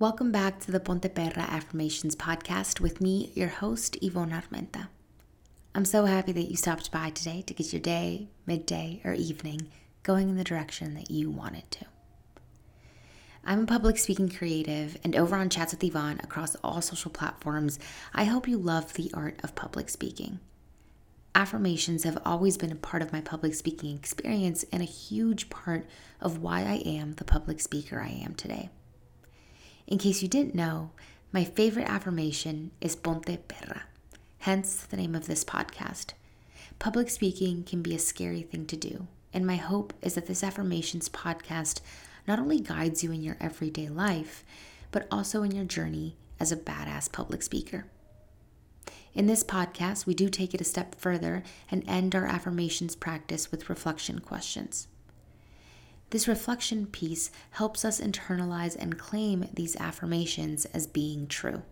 Welcome back to the Ponte Perra Affirmations podcast with me, your host, Yvonne Armenta. I'm so happy that you stopped by today to get your day, midday, or evening going in the direction that you wanted to. I'm a public speaking creative, and over on Chats with Yvonne across all social platforms, I hope you love the art of public speaking. Affirmations have always been a part of my public speaking experience and a huge part of why I am the public speaker I am today. In case you didn't know, my favorite affirmation is Ponte Perra, hence the name of this podcast. Public speaking can be a scary thing to do, and my hope is that this affirmations podcast not only guides you in your everyday life, but also in your journey as a badass public speaker. In this podcast, we do take it a step further and end our affirmations practice with reflection questions. This reflection piece helps us internalize and claim these affirmations as being true.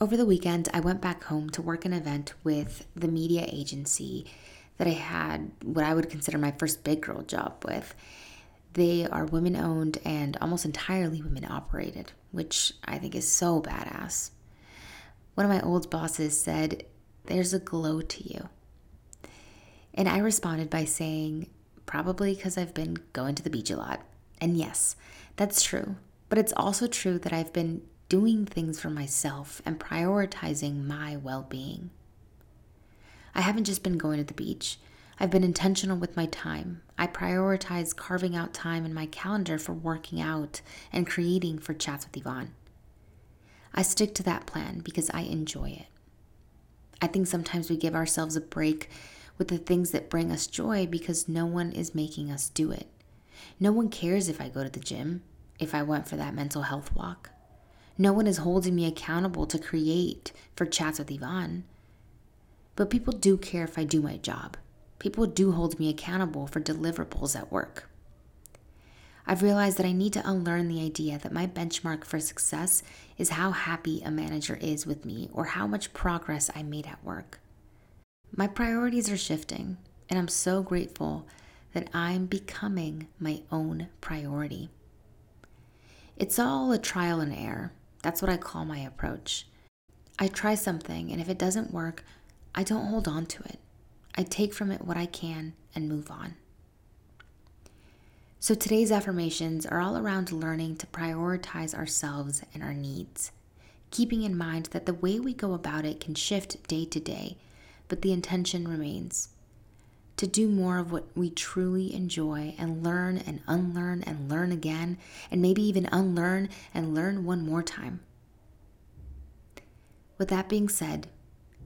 Over the weekend, I went back home to work an event with the media agency that I had what I would consider my first big girl job with. They are women owned and almost entirely women operated, which I think is so badass. One of my old bosses said, There's a glow to you. And I responded by saying, probably because I've been going to the beach a lot. And yes, that's true. But it's also true that I've been doing things for myself and prioritizing my well being. I haven't just been going to the beach. I've been intentional with my time. I prioritize carving out time in my calendar for working out and creating for Chats with Yvonne. I stick to that plan because I enjoy it. I think sometimes we give ourselves a break with the things that bring us joy because no one is making us do it. No one cares if I go to the gym, if I went for that mental health walk. No one is holding me accountable to create for chats with Yvonne. But people do care if I do my job. People do hold me accountable for deliverables at work. I've realized that I need to unlearn the idea that my benchmark for success is how happy a manager is with me or how much progress I made at work. My priorities are shifting, and I'm so grateful that I'm becoming my own priority. It's all a trial and error. That's what I call my approach. I try something, and if it doesn't work, I don't hold on to it. I take from it what I can and move on. So today's affirmations are all around learning to prioritize ourselves and our needs, keeping in mind that the way we go about it can shift day to day but the intention remains to do more of what we truly enjoy and learn and unlearn and learn again, and maybe even unlearn and learn one more time. With that being said,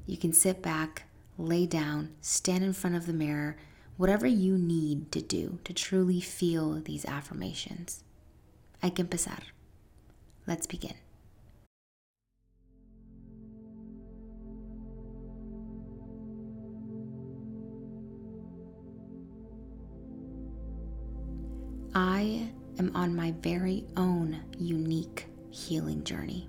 you can sit back, lay down, stand in front of the mirror, whatever you need to do to truly feel these affirmations. Hay que empezar. Let's begin. I am on my very own unique healing journey.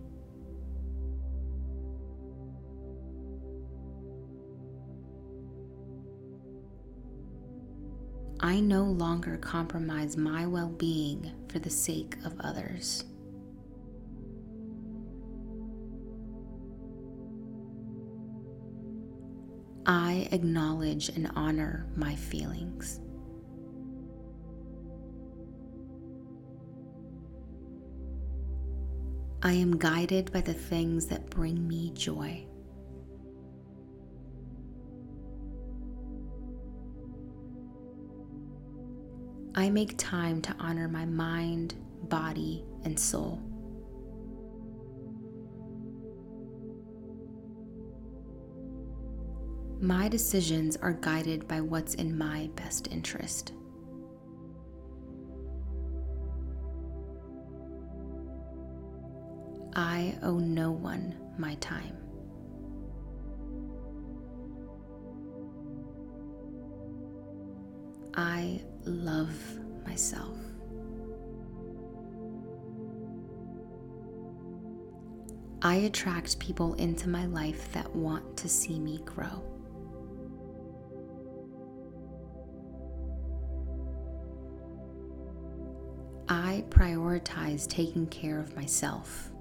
I no longer compromise my well being for the sake of others. I acknowledge and honor my feelings. I am guided by the things that bring me joy. I make time to honor my mind, body, and soul. My decisions are guided by what's in my best interest. I owe no one my time. I love myself. I attract people into my life that want to see me grow. I prioritize taking care of myself.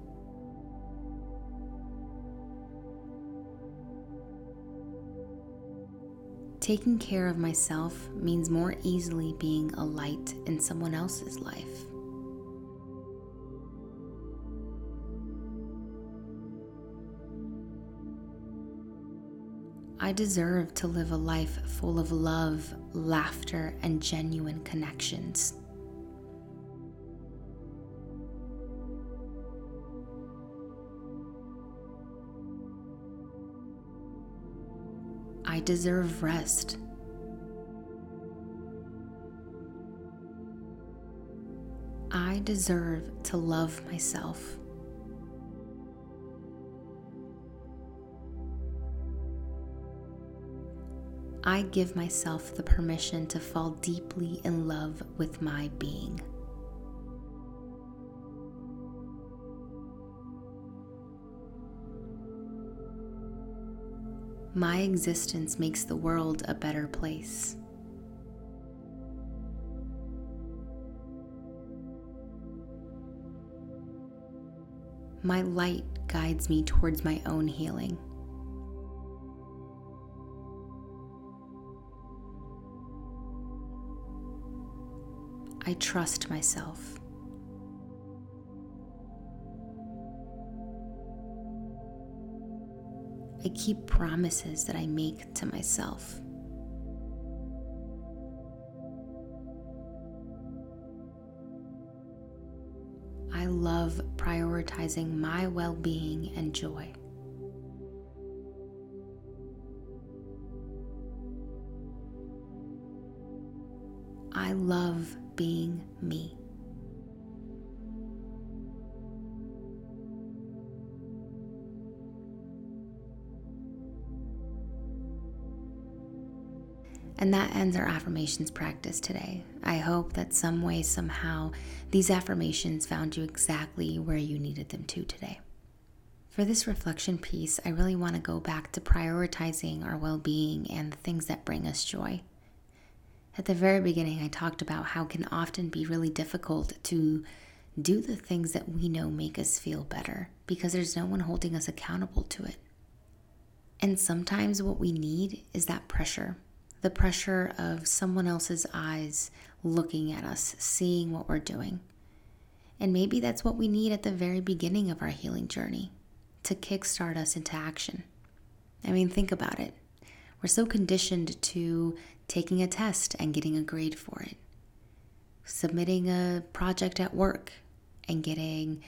Taking care of myself means more easily being a light in someone else's life. I deserve to live a life full of love, laughter, and genuine connections. I deserve rest. I deserve to love myself. I give myself the permission to fall deeply in love with my being. My existence makes the world a better place. My light guides me towards my own healing. I trust myself. I keep promises that I make to myself. I love prioritizing my well being and joy. I love being me. And that ends our affirmations practice today. I hope that some way, somehow, these affirmations found you exactly where you needed them to today. For this reflection piece, I really want to go back to prioritizing our well being and the things that bring us joy. At the very beginning, I talked about how it can often be really difficult to do the things that we know make us feel better because there's no one holding us accountable to it. And sometimes what we need is that pressure the pressure of someone else's eyes looking at us, seeing what we're doing. And maybe that's what we need at the very beginning of our healing journey to kickstart us into action. I mean, think about it. We're so conditioned to taking a test and getting a grade for it, submitting a project at work and getting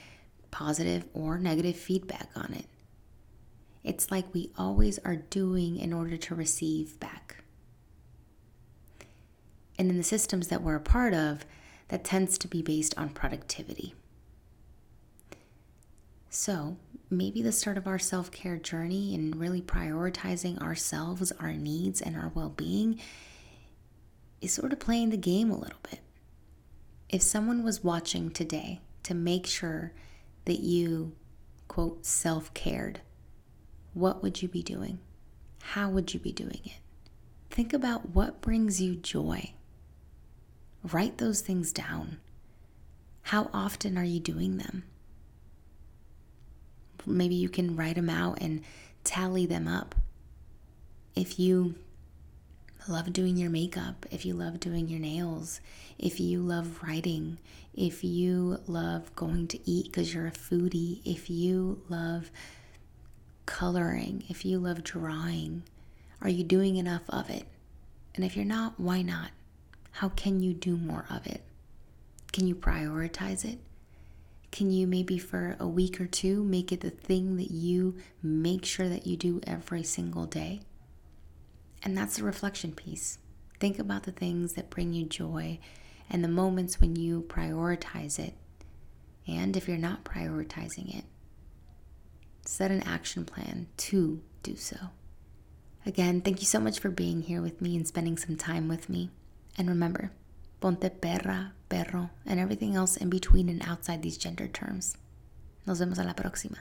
positive or negative feedback on it. It's like we always are doing in order to receive back. And in the systems that we're a part of, that tends to be based on productivity. So, maybe the start of our self care journey and really prioritizing ourselves, our needs, and our well being is sort of playing the game a little bit. If someone was watching today to make sure that you, quote, self cared, what would you be doing? How would you be doing it? Think about what brings you joy. Write those things down. How often are you doing them? Maybe you can write them out and tally them up. If you love doing your makeup, if you love doing your nails, if you love writing, if you love going to eat because you're a foodie, if you love coloring, if you love drawing, are you doing enough of it? And if you're not, why not? How can you do more of it? Can you prioritize it? Can you maybe for a week or two make it the thing that you make sure that you do every single day? And that's the reflection piece. Think about the things that bring you joy and the moments when you prioritize it. And if you're not prioritizing it, set an action plan to do so. Again, thank you so much for being here with me and spending some time with me. And remember, ponte perra, perro, and everything else in between and outside these gender terms. Nos vemos a la próxima.